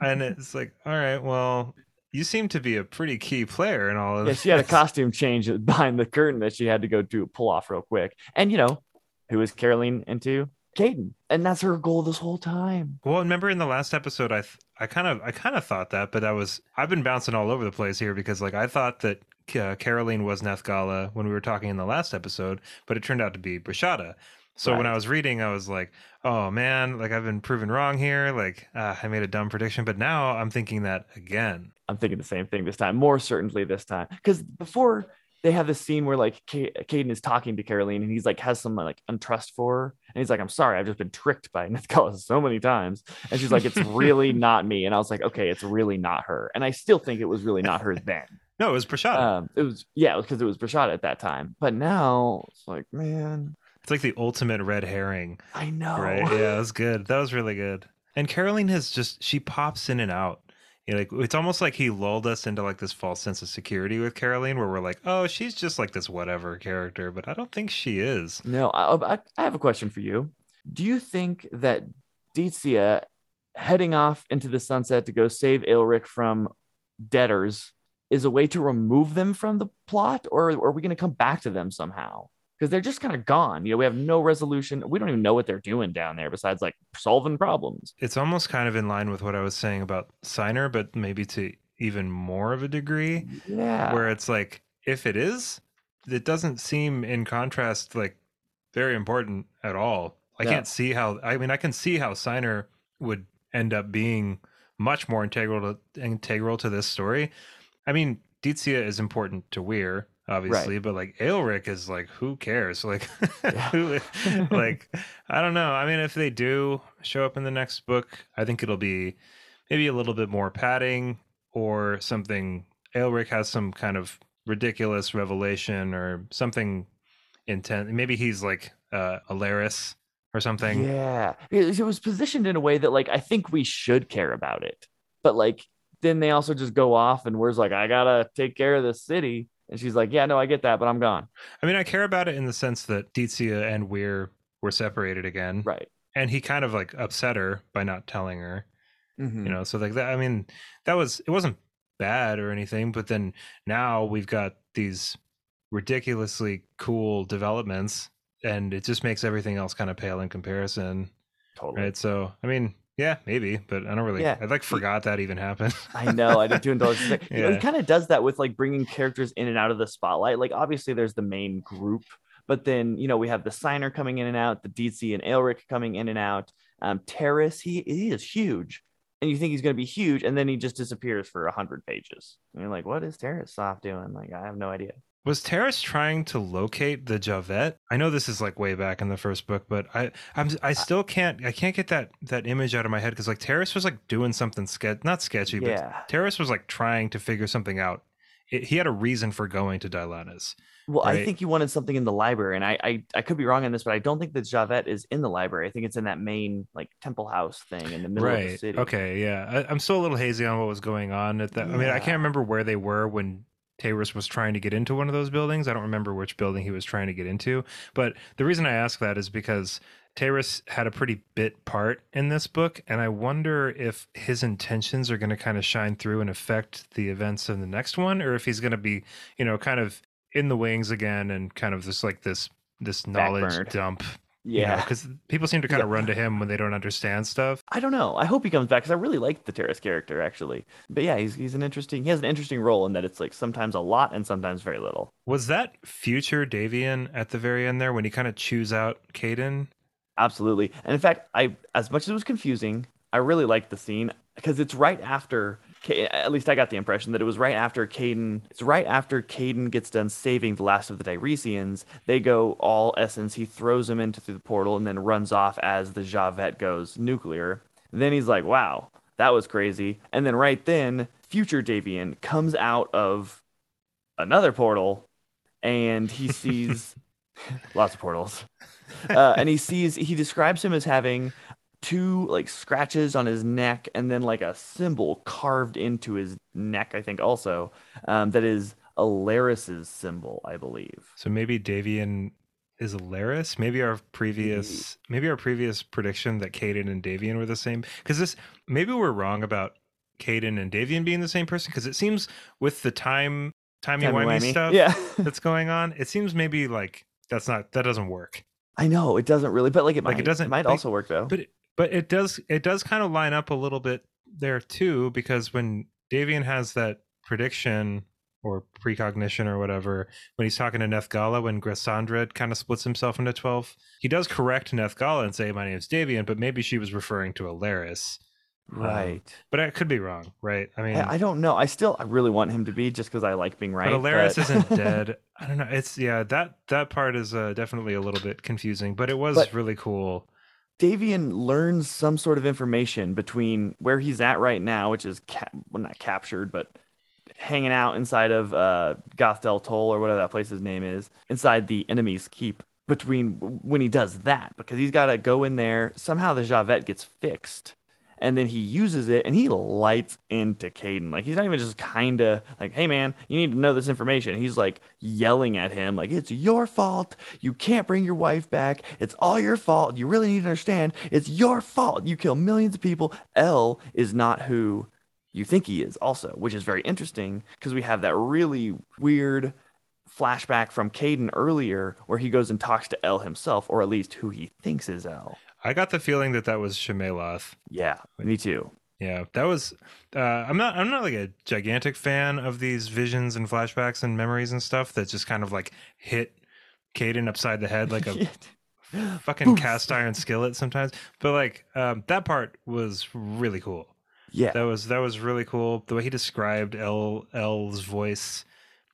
And it's like, all right, well, you seem to be a pretty key player in all of Yeah, this. she had a [LAUGHS] costume change [LAUGHS] behind the curtain that she had to go do pull off real quick. And you know, who is Karaliene into? Caeden. And that's her goal this whole time. Well, remember in the last episode, I th- I kind of I kind of thought that, but I was I've been bouncing all over the place here because like I thought that uh, Karaliene was Nethgalla when we were talking in the last episode, but it turned out to be Breshada. So when I was reading, I was like, "Oh man, like I've been proven wrong here. Like uh, I made a dumb prediction." But now I'm thinking that again. I'm thinking the same thing this time, more certainly this time. Because before they have this scene where like Ca- Caeden is talking to Karaliene and he's like has some like untrust for her. And he's like, I'm sorry, I've just been tricked by [LAUGHS] Nethgalla so many times. And she's like, It's really [LAUGHS] not me. And I was like, Okay, it's really not her. And I still think it was really not her [LAUGHS] then. No, it was Breshada. Um, it was yeah, because it was Breshada at that time. But now it's like, man, it's like the ultimate red herring. I know. Right. Yeah, that was good. That was really good. And Karaliene has just she pops in and out. You know, like it's almost like he lulled us into like this false sense of security with Karaliene, where we're like, oh, she's just like this whatever character, but I don't think she is. No, I, oh, I, I have a question for you. Do you think that Dezia heading off into the sunset to go save Aelric from debtors is a way to remove them from the plot, or are we going to come back to them somehow? Because they're just kind of gone. You know, we have no resolution. We don't even know what they're doing down there besides like solving problems. It's almost kind of in line with what I was saying about Scyner, but maybe to even more of a degree, Yeah. where it's like, if it is, it doesn't seem in contrast like very important at all. I No. can't see how. I mean, I can see how Scyner would end up being much more integral to integral to this story. I mean, Dezia is important to Wirr, obviously, but like Aelric is like, who cares? [LAUGHS] Like, who, [LAUGHS] like, I don't know. I mean, if they do show up in the next book, I think it'll be maybe a little bit more padding or something. Aelric has some kind of ridiculous revelation or something intense. Maybe he's like uh, Alaris or something. Yeah, it, it was positioned in a way that like I think we should care about it, but like then they also just go off and we're like, I gotta take care of the city, and she's like, Yeah, no, I get that, but I'm gone. I mean, I care about it in the sense that Dezia and Wirr were separated again, Right. and he kind of like upset her by not telling her. Mhm. you know so like that i mean that was it wasn't bad or anything but then now we've got these ridiculously cool developments and it just makes everything else kind of pale in comparison totally. right so i mean yeah maybe but i don't really Yeah. i like forgot that even happened I know. I did too. Until it's like, you know, he kind of does that with like bringing characters in and out of the spotlight. Like obviously there's the main group, but then you know we have the Scyner coming in and out, the Dezia and Aelric coming in and out. Um, Taeris, he he is huge, and you think he's going to be huge, and then he just disappears for a hundred pages. And you're like, what is Taeris Soft doing? Like I have no idea. Was Taeris trying to locate the Jha'vett? I know this is like way back in the first book, but I I'm I still can't I can't get that that image out of my head because like Taeris was like doing something sketch not sketchy, but Yeah. Taeris was like trying to figure something out. It, he had a reason for going to Deilannis. Well, I think he wanted something in the library, and I, I I could be wrong on this, but I don't think that Jha'vett is in the library. I think it's in that main like temple house thing in the middle of the city. Okay. Yeah. I, I'm still a little hazy on what was going on at that. I mean, I can't remember where they were when Taeris was trying to get into one of those buildings. I don't remember which building he was trying to get into. But the reason I ask that is because Taeris had a pretty bit part in this book, and I wonder if his intentions are going to kind of shine through and affect the events in the next one, or if he's going to be, you know, kind of in the wings again and kind of just like this this knowledge dump Yeah. because people seem to kind of run to him when they don't understand stuff. I don't know. I hope he comes back because I really like the Taeris character actually. But yeah, he's he's an interesting. He has an interesting role in that it's like sometimes a lot and sometimes very little. Was that future Davian at the very end there when he kind of chews out Caeden? Absolutely. And in fact, I as much as it was confusing, I really liked the scene because it's right after. At least I got the impression that it was right after Caeden. It's right after Caeden gets done saving the last of the Diresians. They go all essence. He throws him into the portal and then runs off as the Jha'vett goes nuclear. then he's like, "Wow, that was crazy." And then right then, future Davian comes out of another portal, and he sees [LAUGHS] lots of portals uh, and he sees he describes him as having two like scratches on his neck and then like a symbol carved into his neck i think also um, that is alaris's symbol i believe So maybe Davian is Alaris. Maybe our previous maybe our previous prediction that Caeden and Davian were the same. Because this maybe we're wrong about Caeden and Davian being the same person. Because it seems with the time timey wimey stuff yeah [LAUGHS] that's going on, it seems maybe like that's not that doesn't work. i know it doesn't really but like it Like, might it doesn't- It might like- also work though But it, but it does it does kind of line up a little bit there too because when Davian has that prediction or precognition or whatever when he's talking to Nethgalla when Gassandrid kind of splits himself into 12 he does correct Nethgalla and say my name's Davian but maybe she was referring to Alaris. Right. but I could be wrong right? I mean I, I don't know. I still i really want him to be just because i like being right but Alaris but- isn't [LAUGHS] dead. I don't know. It's yeah that that part is uh, definitely a little bit confusing but it was But- really cool Davian learns some sort of information between where he's at right now, which is ca- well, not captured, but hanging out inside of uh, Goth Del Toll or whatever that place's name is, inside the enemy's keep. Between when he does that, because he's got to go in there. Somehow the Jha'vett gets fixed, and then he uses it and he lights into Caeden. Like he's not even just kind of like, "Hey man, you need to know this information." He's like yelling at him, like, "It's your fault. You can't bring your wife back. It's all your fault. You really need to understand. It's your fault. You kill millions of people." El is not who you think he is, also, which is very interesting because we have that really weird flashback from Caeden earlier where he goes and talks to El himself, or at least who he thinks is El. I got the feeling that that was Shammaeloth Yeah, me too. Yeah, that was. Uh, I'm not. I'm not like a gigantic fan of these visions and flashbacks and memories and stuff that just kind of like hit Caeden upside the head like a [LAUGHS] fucking Boof. cast iron skillet sometimes. But like um, that part was really cool. Yeah. That was that was really cool. The way he described El El's voice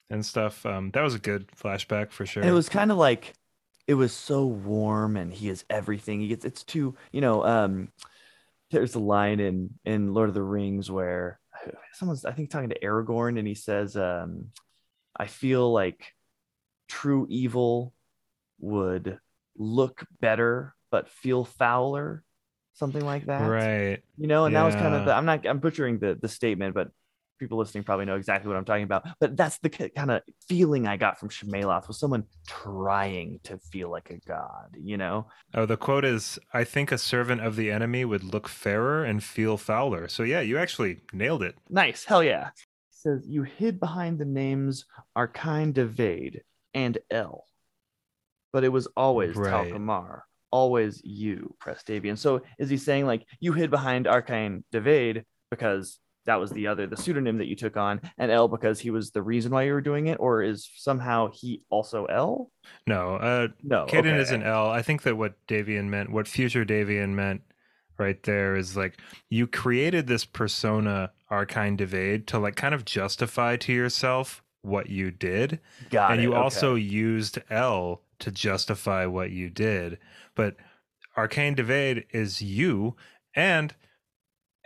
and stuff. Um, that was a good flashback for sure. It was kind of like it was so warm and he is everything. He gets it's too, you know, um there's a line in in Lord of the Rings where someone's I think talking to Aragorn and he says um I feel like true evil would look better but feel fouler something like that right. you know and that was kind of the i'm not i'm butchering the the statement but people listening probably know exactly what i'm talking about but that's the kind of feeling i got from Shammaeloth was someone trying to feel like a god you know Oh, the quote is, "I think a servant of the enemy would look fairer and feel fouler." So yeah, you actually nailed it. nice hell yeah says you hid behind the names Aarkein Devaed and El but it was always Right. Tal'kamar always you Prestavian so is he saying like you hid behind Aarkein Devaed because that was the other the pseudonym that you took on and El because he was the reason why you were doing it or is somehow he also El No, uh, no Caeden okay. is an El. I think that what Davian meant, what future Davian meant right there is like you created this persona Aarkein Devaed to like kind of justify to yourself what you did. Got and it, you okay. also used El to justify what you did. But Aarkein Devaed is you and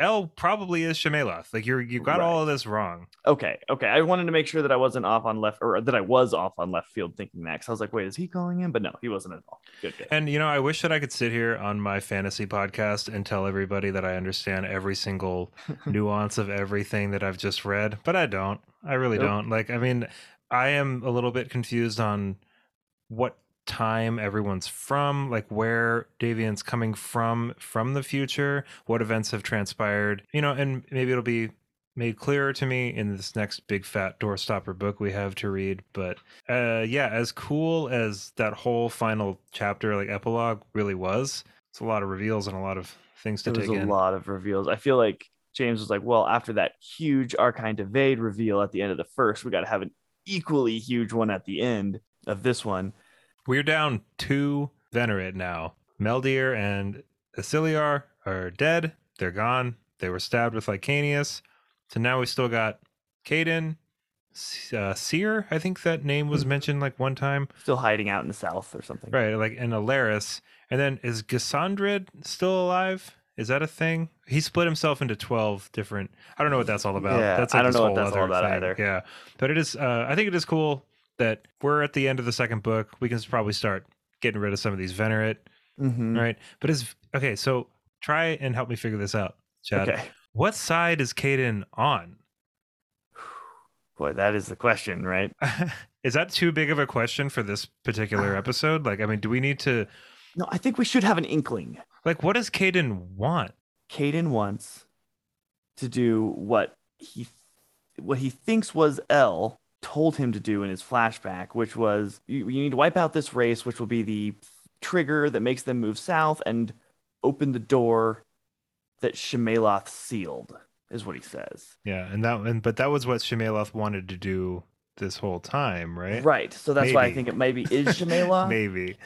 El probably is Shammaeloth. Like you're you got all of this wrong. Okay, okay. I wanted to make sure that I wasn't off on left, or that I was off on left field thinking that. I was like, wait, is he calling in? But no, he wasn't at all. Good, good. And you know, I wish that I could sit here on my fantasy podcast and tell everybody that I understand every single [LAUGHS] nuance of everything that I've just read, but I don't. I really Nope. don't. Like, I mean, I am a little bit confused on what time everyone's from, like where Davian's coming from from the future, what events have transpired, you know, and maybe it'll be made clearer to me in this next big fat doorstopper book we have to read. But uh, yeah, as cool as that whole final chapter, like epilogue, really was, it's a lot of reveals and a lot of things to There was take a in. lot of reveals. I feel like James was like, well, after that huge Aarkein Devaed reveal at the end of the first, we got to have an equally huge one at the end of this one. We're down two Venerate now. Meldrin and Isiliar are dead. They're gone. They were stabbed with Licanius. So now we still got Caeden, uh, Seer. I think that name was mentioned like one time. Still hiding out in the south or something. Right, like and Alaris. And then is Gassandrid still alive? Is that a thing? He split himself into twelve different. I don't know what that's all about. Yeah, that's I don't know what that's all about thing. either. Yeah, but it is. Uh, I think it is cool that we're at the end of the second book. We can probably start getting rid of some of these Venerate, Mhm. right? But is okay. So try and help me figure this out, Chad. Okay. What side is Caeden on? [SIGHS] Boy, that is the question, right? [LAUGHS] is that too big of a question for this particular [SIGHS] episode? Like, I mean, do we need to No, I think we should have an inkling. like what does Caeden want? Caeden wants to do what he what he thinks was El told him to do in his flashback, which was you, you need to wipe out this race, which will be the trigger that makes them move south and open the door that Shammaeloth sealed, is what he says. Yeah, and that and but that was what Shammaeloth wanted to do this whole time, right? Right. So that's why I think it maybe is Shammaeloth. [LAUGHS] Maybe.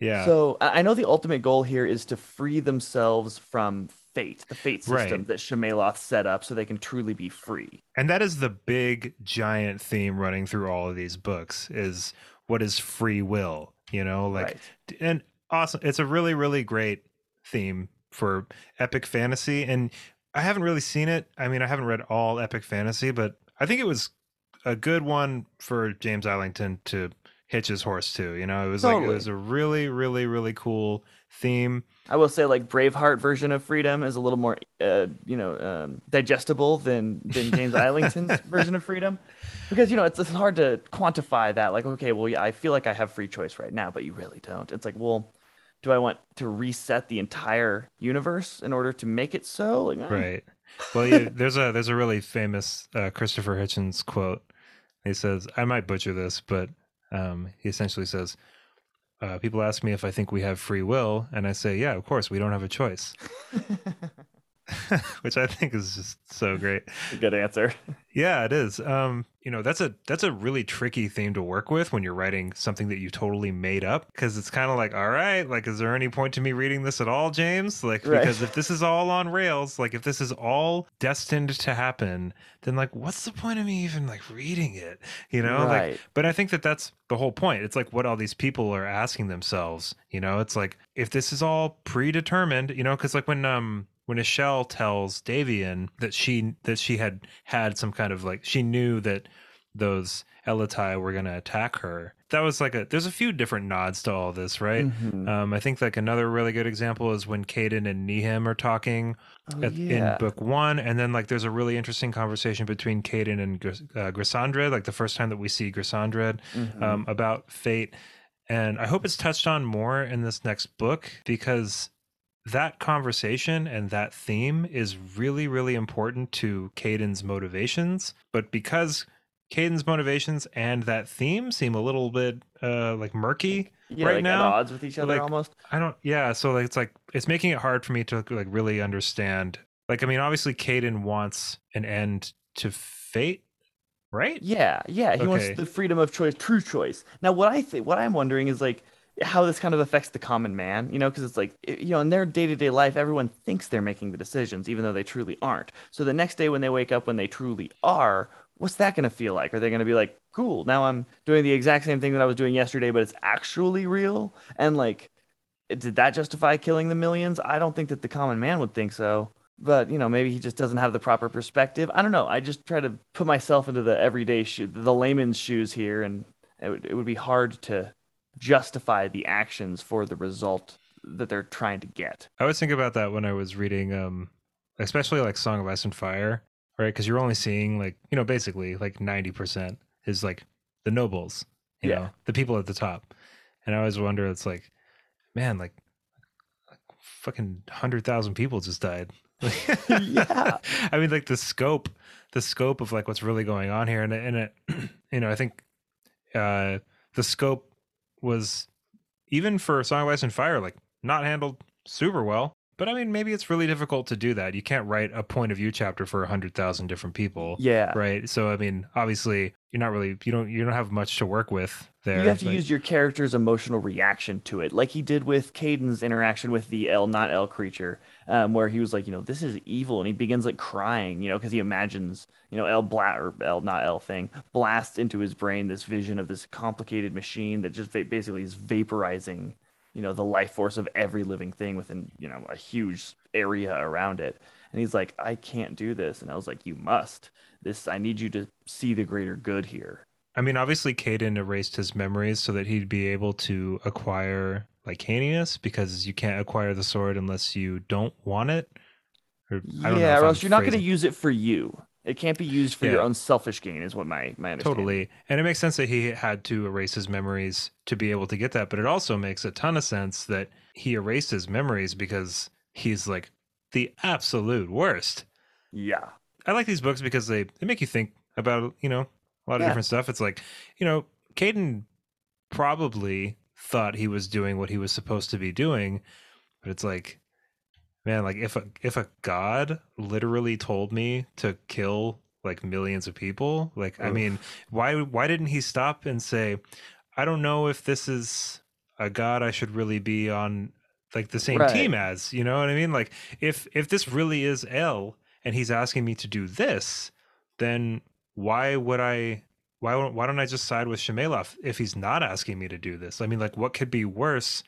Yeah. So I know the ultimate goal here is to free themselves from fate, the fate system Right. that Shammaeloth set up so they can truly be free. and that is the big giant theme running through all of these books is what is free will, you know, like right. and awesome. It's a really really great theme for epic fantasy and I haven't really seen it. I mean, I haven't read all epic fantasy, but I think it was a good one for James Islington to hitch his horse to, you know. It was like it was a really really really cool theme. I will say, like Braveheart version of freedom is a little more, uh, you know, um, digestible than than James Islington's [LAUGHS] version of freedom, because you know it's, it's hard to quantify that. Like, okay, well, yeah, I feel like I have free choice right now, but you really don't. It's like, well, do I want to reset the entire universe in order to make it so? Like, eh. Right. Well, yeah, there's a there's a really famous uh, Christopher Hitchens quote. He says, "I might butcher this, but um, he essentially says." Uh, people ask me if I think we have free will, and I say, "Yeah, of course, we don't have a choice," [LAUGHS] [LAUGHS] which I think is just so great. Good answer. Yeah, it is. Um, you know, that's a that's a really tricky theme to work with when you're writing something that you totally made up because it's kind of like, all right, like, is there any point to me reading this at all, James? Like, Right. because if this is all on rails, like, if this is all destined to happen, then like, what's the point of me even like reading it? You know, like, right. but I think that that's the whole point. It's like what all these people are asking themselves. You know, it's like if this is all predetermined, you know, because like when um when Ishelle tells Davian that she that she had had some kind of like she knew that those eletai were going to attack her. That was like a there's a few different nods to all this, right? Mhm. Um, I think like another really good example is when Caeden and Nehem are talking Oh, at, yeah. in book one, and then like there's a really interesting conversation between Caeden and uh, Gassandrid, like the first time that we see Gassandrid Mhm. um, about fate. And I hope it's touched on more in this next book because that conversation and that theme is really, really important to Caeden's motivations. But because Caeden's motivations and that theme seem a little bit uh, like murky, yeah, right like now, at odds with each other like, almost. I don't. Yeah, so like, it's like it's making it hard for me to like really understand. Like, I mean, obviously, Caeden wants an end to fate, right? Yeah, yeah. He Okay. wants the freedom of choice, true choice. Now, what I think, what I'm wondering is like how this kind of affects the common man. You know, because it's like you know, in their day to day life, everyone thinks they're making the decisions, even though they truly aren't. So the next day when they wake up, when they truly are, what's that going to feel like? Are they going to be like, cool, now I'm doing the exact same thing that I was doing yesterday, but it's actually real? And like, did that justify killing the millions? I don't think that the common man would think so. But you know, maybe he just doesn't have the proper perspective. I don't know. I just try to put myself into the everyday shoe, the layman's shoes here, and it would, it would be hard to justify the actions for the result that they're trying to get. I always think about that when I was reading, um, especially like Song of Ice and Fire, right? Because you're only seeing like you know basically like ninety percent is like the nobles, you Yeah. know, the people at the top, and I always wonder, it's like, man, like, like fucking hundred thousand people just died. [LAUGHS] Yeah. I mean, like the scope the scope of like what's really going on here, and and it, [CLEARS THROAT] you know, I think uh, the scope was even for Song of Ice and Fire, like not handled super well. But I mean, maybe it's really difficult to do that. You can't write a point of view chapter for a hundred thousand different people, Yeah. right? So I mean, obviously, you're not really you don't you don't have much to work with there. You have to Like, use your character's emotional reaction to it, like he did with Caeden's interaction with the El, not El creature, um, where he was like, you know, this is evil, and he begins like crying, you know, because he imagines, you know, El bla or El, not El thing, blasts into his brain this vision of this complicated machine that just basically is vaporizing, you know, the life force of every living thing within, you know, a huge area around it. And he's like, I can't do this, and I was like, you must. This, I need you to see the greater good here. I mean, obviously, Caeden erased his memories so that he'd be able to acquire Licanius because you can't acquire the sword unless you don't want it. Or, I don't yeah, or else you're not going to use it for you. It can't be used for your own selfish gain, is what my my understanding. Totally. And it makes sense that he had to erase his memories to be able to get that. But it also makes a ton of sense that he erased his memories because he's like the absolute worst. Yeah, I like these books because they, they make you think about, you know, a lot of Yeah. different stuff. It's like, you know, Caeden probably thought he was doing what he was supposed to be doing, but it's like, man, like if a if a god literally told me to kill like millions of people, like I mean, why why didn't he stop and say, I don't know if this is a god I should really be on like the same Right. team as, you know what I mean? Like if if this really is El and he's asking me to do this, then why would I why why don't I just side with Shammaeloth if he's not asking me to do this? I mean, like what could be worse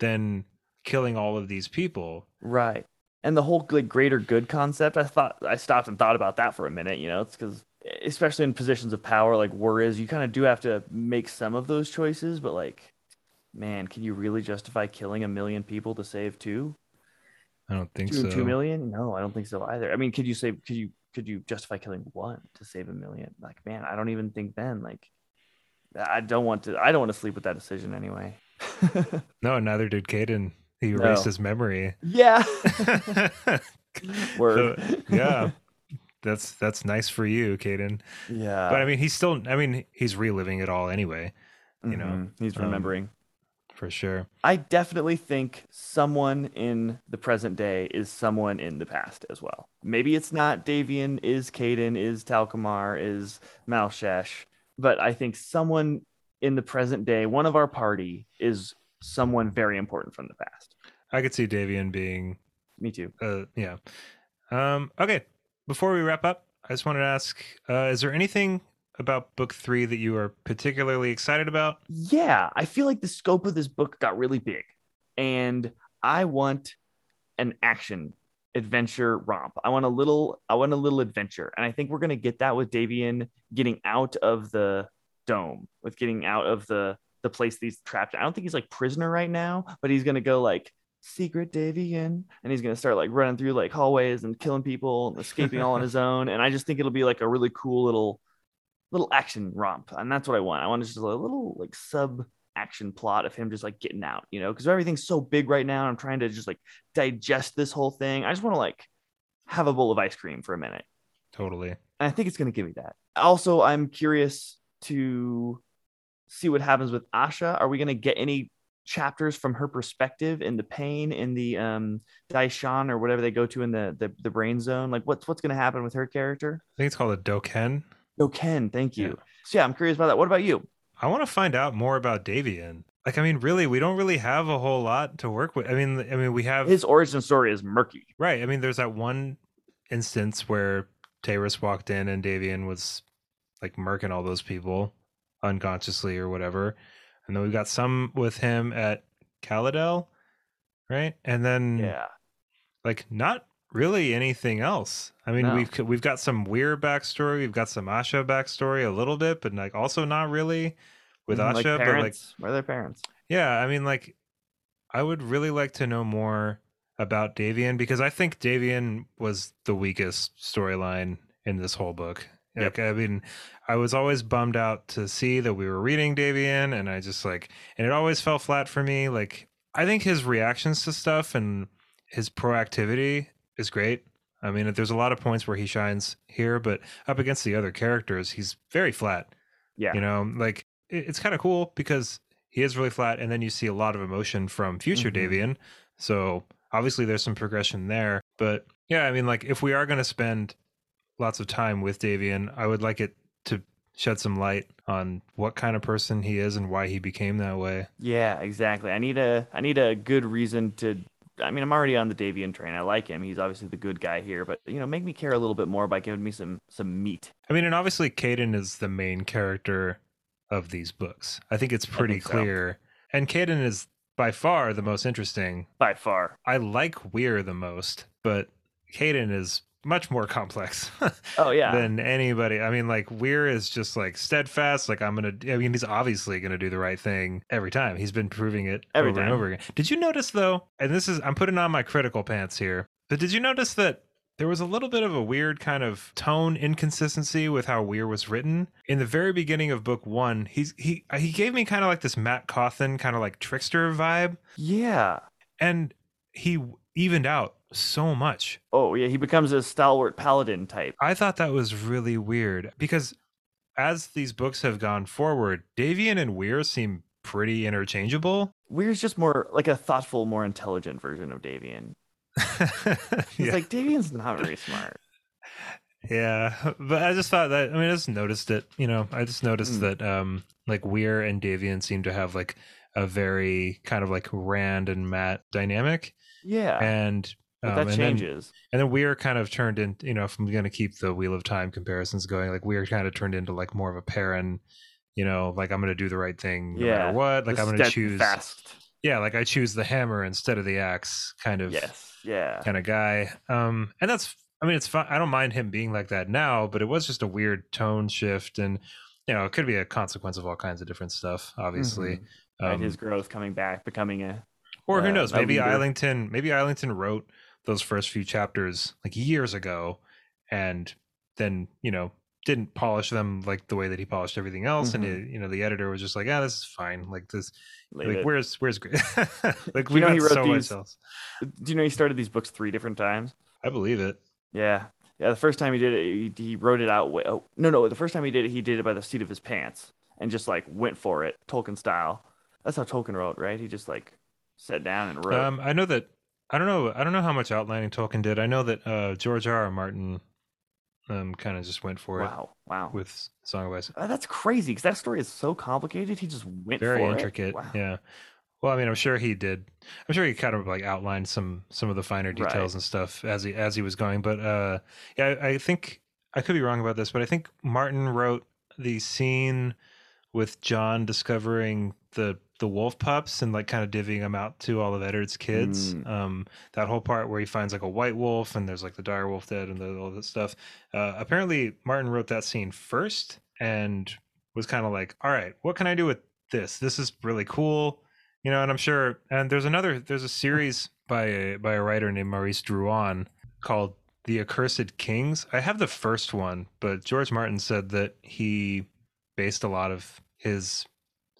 than killing all of these people? right. And the whole like greater good concept, I thought I stopped and thought about that for a minute. You know, it's because especially in positions of power like war is, you kind of do have to make some of those choices. But like, man, can you really justify killing a million people to save two? I don't think Two, so. two million? No, I don't think so either. I mean, could you say could you could you justify killing one to save a million? Like, man, I don't even think then. Like, I don't want to. I don't want to sleep with that decision anyway. [LAUGHS] No, neither did Caeden. He erased No. his memory. yeah. [LAUGHS] Word. So, yeah. [LAUGHS] That's that's nice for you, Caeden. yeah. But I mean, he's still. I mean, he's reliving it all anyway, you know, Mhm, he's um, remembering. For sure. I definitely think someone in the present day is someone in the past as well. Maybe it's not Davian, is Caeden, is Tal'kamar, is Malshash, but I think someone in the present day, one of our party, is someone very important from the past. I could see Davian being Me too. uh yeah um okay before we wrap up i just wanted to ask uh is there anything about book three that you are particularly excited about yeah, I feel like the scope of this book got really big, and I want an action adventure romp. I want a little, I want a little adventure, and I think we're gonna get that with Davian getting out of the dome, with getting out of the the place he's trapped. I don't think he's like prisoner right now, but he's gonna go like secret Davian, and he's gonna start like running through like hallways and killing people and escaping all on his [LAUGHS] own. And I just think it'll be like a really cool little little action romp and that's what i want. I want just a little like sub action plot of him just like getting out you know because everything's so big right now and i'm trying to just like digest this whole thing. I just want to like have a bowl of ice cream for a minute. Totally. And i think it's going to give me that. Also i'm curious to see what happens with asha. Are we going to get any chapters from her perspective in the pain in the um daishan or whatever they go to in the the, the brain zone? Like what's what's going to happen with her character? I think it's called a doken no ken thank you Yeah. so yeah i'm curious about that what about you i want to find out more about davian like i mean really we don't really have a whole lot to work with i mean i mean we have his origin story is murky. right i mean there's that one instance where Taeris walked in and davian was like murking all those people unconsciously or whatever and then we've got some with him at Caladel, right? And then Yeah. like not really anything else. I mean, No. we've we've got some weird backstory, we've got some Asha backstory a little bit, but like also not really with Mhm, Asha. like but like. Where are their parents? yeah, I mean, like I would really like to know more about Davian because I think Davian was the weakest storyline in this whole book. Yep. Like, I mean, I was always bummed out to see that we were reading Davian, and I just like, and it always fell flat for me. Like, I think his reactions to stuff and his proactivity is great. I mean, there's a lot of points where he shines here, but up against the other characters, he's very flat. Yeah. You know, like it, it's kind of cool because he is really flat, and then you see a lot of emotion from future Mhm. Davian. So obviously, there's some progression there. But yeah, I mean, like if we are going to spend lots of time with Davian, I would like it to shed some light on what kind of person he is and why he became that way. Yeah, exactly. I need a I need a good reason to I mean, I'm already on the Davian train. I like him. He's obviously the good guy here, but you know, make me care a little bit more by giving me some some meat. I mean, and obviously, Caeden is the main character of these books. I think it's pretty think so. clear. And Caeden is by far the most interesting. By far. I like Wirr the most, but Caeden is much more complex [LAUGHS] Oh yeah. than anybody. I mean, like Wirr is just like steadfast. Like I'm gonna. I mean, he's obviously gonna do the right thing every time. He's been proving it Every over and over again. Did you notice though? And this is I'm putting on my critical pants here. But did you notice that there was a little bit of a weird kind of tone inconsistency with how Wirr was written in the very beginning of book one? He's he he gave me kind of like this Mat Cauthon kind of like trickster vibe, yeah. and he evened out so much. Oh yeah, he becomes a stalwart paladin type. I thought that was really weird because as these books have gone forward, Davian and Wirr seem pretty interchangeable. Wirr's just more like a thoughtful, more intelligent version of Davian. [LAUGHS] He's yeah. like Davian's not very smart. [LAUGHS] yeah, but I just thought that I mean I just noticed it, you know, I just noticed Mm. that um like Wirr and Davian seem to have like a very kind of like Rand and Mat dynamic Yeah. and but um, that and then- changes. And then we're kind of turned in, you know, if I'm going to keep the Wheel of Time comparisons going, like we're kind of turned into like more of a Perrin, you know, like I'm going to do the right thing no Yeah, matter what. Like The I'm going to choose, fast. yeah, like I choose the hammer instead of the axe kind of Yes. Yeah. kind of guy. Um, and that's, I mean, it's fine. I don't mind him being like that now, but it was just a weird tone shift, and you know, it could be a consequence of all kinds of different stuff, obviously. Mhm. Right, Um, his growth coming back, becoming a or who uh, knows? Maybe. Islington, maybe Islington wrote those first few chapters like years ago, and then you know didn't polish them like the way that he polished everything else, and Mhm. it, you know the editor was just like, ah, this is fine. Like this, like it. where's where's great. [LAUGHS] like You we know got he wrote so much these- else. Do you know he started these books three different times? I believe it. Yeah. Yeah, the first time he did it, he, he wrote it out. Way, oh, no, no, the first time he did it, he did it by the seat of his pants and just like went for it, Tolkien style. That's how Tolkien wrote, right? He just like sat down and wrote. Um, I know that. I don't know. I don't know how much outlining Tolkien did. I know that uh, George R. R. Martin um, kind of just went for wow, wow. it with Song of Ice. Uh, that's crazy because that story is so complicated. He just went Very for intricate. it. Wow. Yeah. Well, I mean, I'm sure he did. I'm sure he kind of like outlined some some of the finer details Right. and stuff as he as he was going. But uh, yeah, I, I think I could be wrong about this, but I think Martin wrote the scene with Jon discovering the the wolf pups and like kind of divvying them out to all of Eddard's kids. Mm. Um, that whole part where he finds like a white wolf and there's like the dire wolf dead and the, all that stuff. Uh, apparently, Martin wrote that scene first and was kind of like, "All right, what can I do with this? This is really cool." You know, and I'm sure. And there's another. There's a series by a by a writer named Maurice Druon called "The Accursed Kings." I have the first one, but George Martin said that he based a lot of his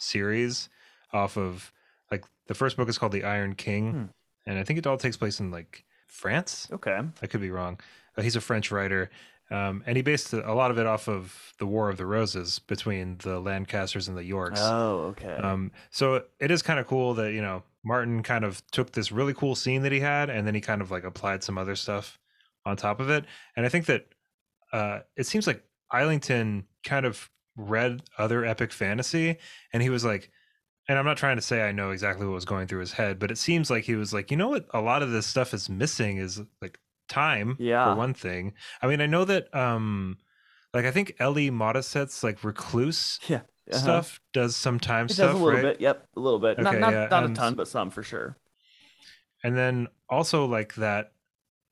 series off of like the first book is called The Iron King, Hmm. and I think it all takes place in like France. Okay. I could be wrong. Uh, he's a French writer, um, and he based a lot of it off of the War of the Roses between the Lancasters and the Yorks. Oh, okay. Um, so it is kind of cool that you know Martin kind of took this really cool scene that he had, and then he kind of like applied some other stuff on top of it. And I think that uh, it seems like Islington kind of read other epic fantasy, and he was like, and I'm not trying to say I know exactly what was going through his head, but it seems like he was like, you know what, a lot of this stuff is missing is like time Yeah. for one thing. I mean, I know that um, like I think Ellie Modest's like Recluce [LAUGHS] yeah. uh-huh. stuff does some time stuff, does a little right? bit. Yep, a little bit. not Okay, not, yeah, not a ton, but some for sure. And then also like that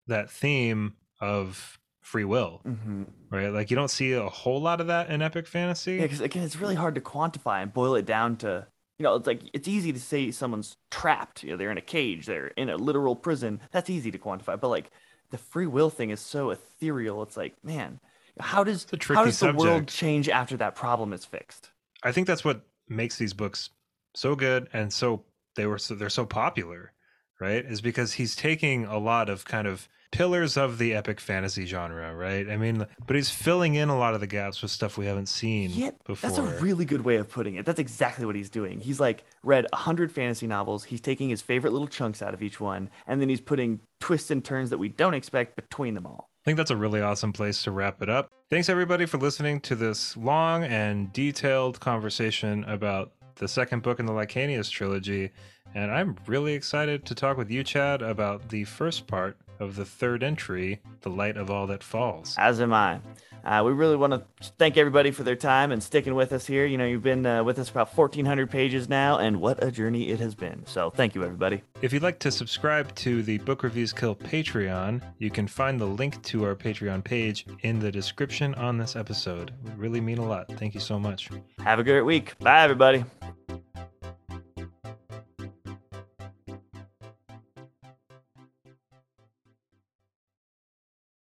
that theme of free will, Mm-hmm. right? Like you don't see a whole lot of that in epic fantasy. Yeah, because again, it's really hard to quantify and boil it down to, you know, it's like it's easy to say someone's trapped. You know, they're in a cage, they're in a literal prison. That's easy to quantify. But like the free will thing is so ethereal. It's like, man, how does how does the world change after that problem is fixed? I think that's what makes these books so good and so they were so they're so popular, right? Is because he's taking a lot of kind of pillars of the epic fantasy genre, right? I mean, but he's filling in a lot of the gaps with stuff we haven't seen Yeah, before. that's a really good way of putting it. That's exactly what he's doing. He's like read a hundred fantasy novels. He's taking his favorite little chunks out of each one, and then he's putting twists and turns that we don't expect between them all. I think that's a really awesome place to wrap it up. Thanks everybody for listening to this long and detailed conversation about the second book in the Licanius trilogy. And I'm really excited to talk with you, Chad, about the first part of the third entry, The Light of All That Falls. As am I. Uh, we really want to thank everybody for their time and sticking with us here. You know, you've been uh, with us about 1,400 pages now, and what a journey it has been. So thank you, everybody. If you'd like to subscribe to the Book Reviews Kill Patreon, you can find the link to our Patreon page in the description on this episode. It would really mean a lot. Thank you so much. Have a great week. Bye, everybody.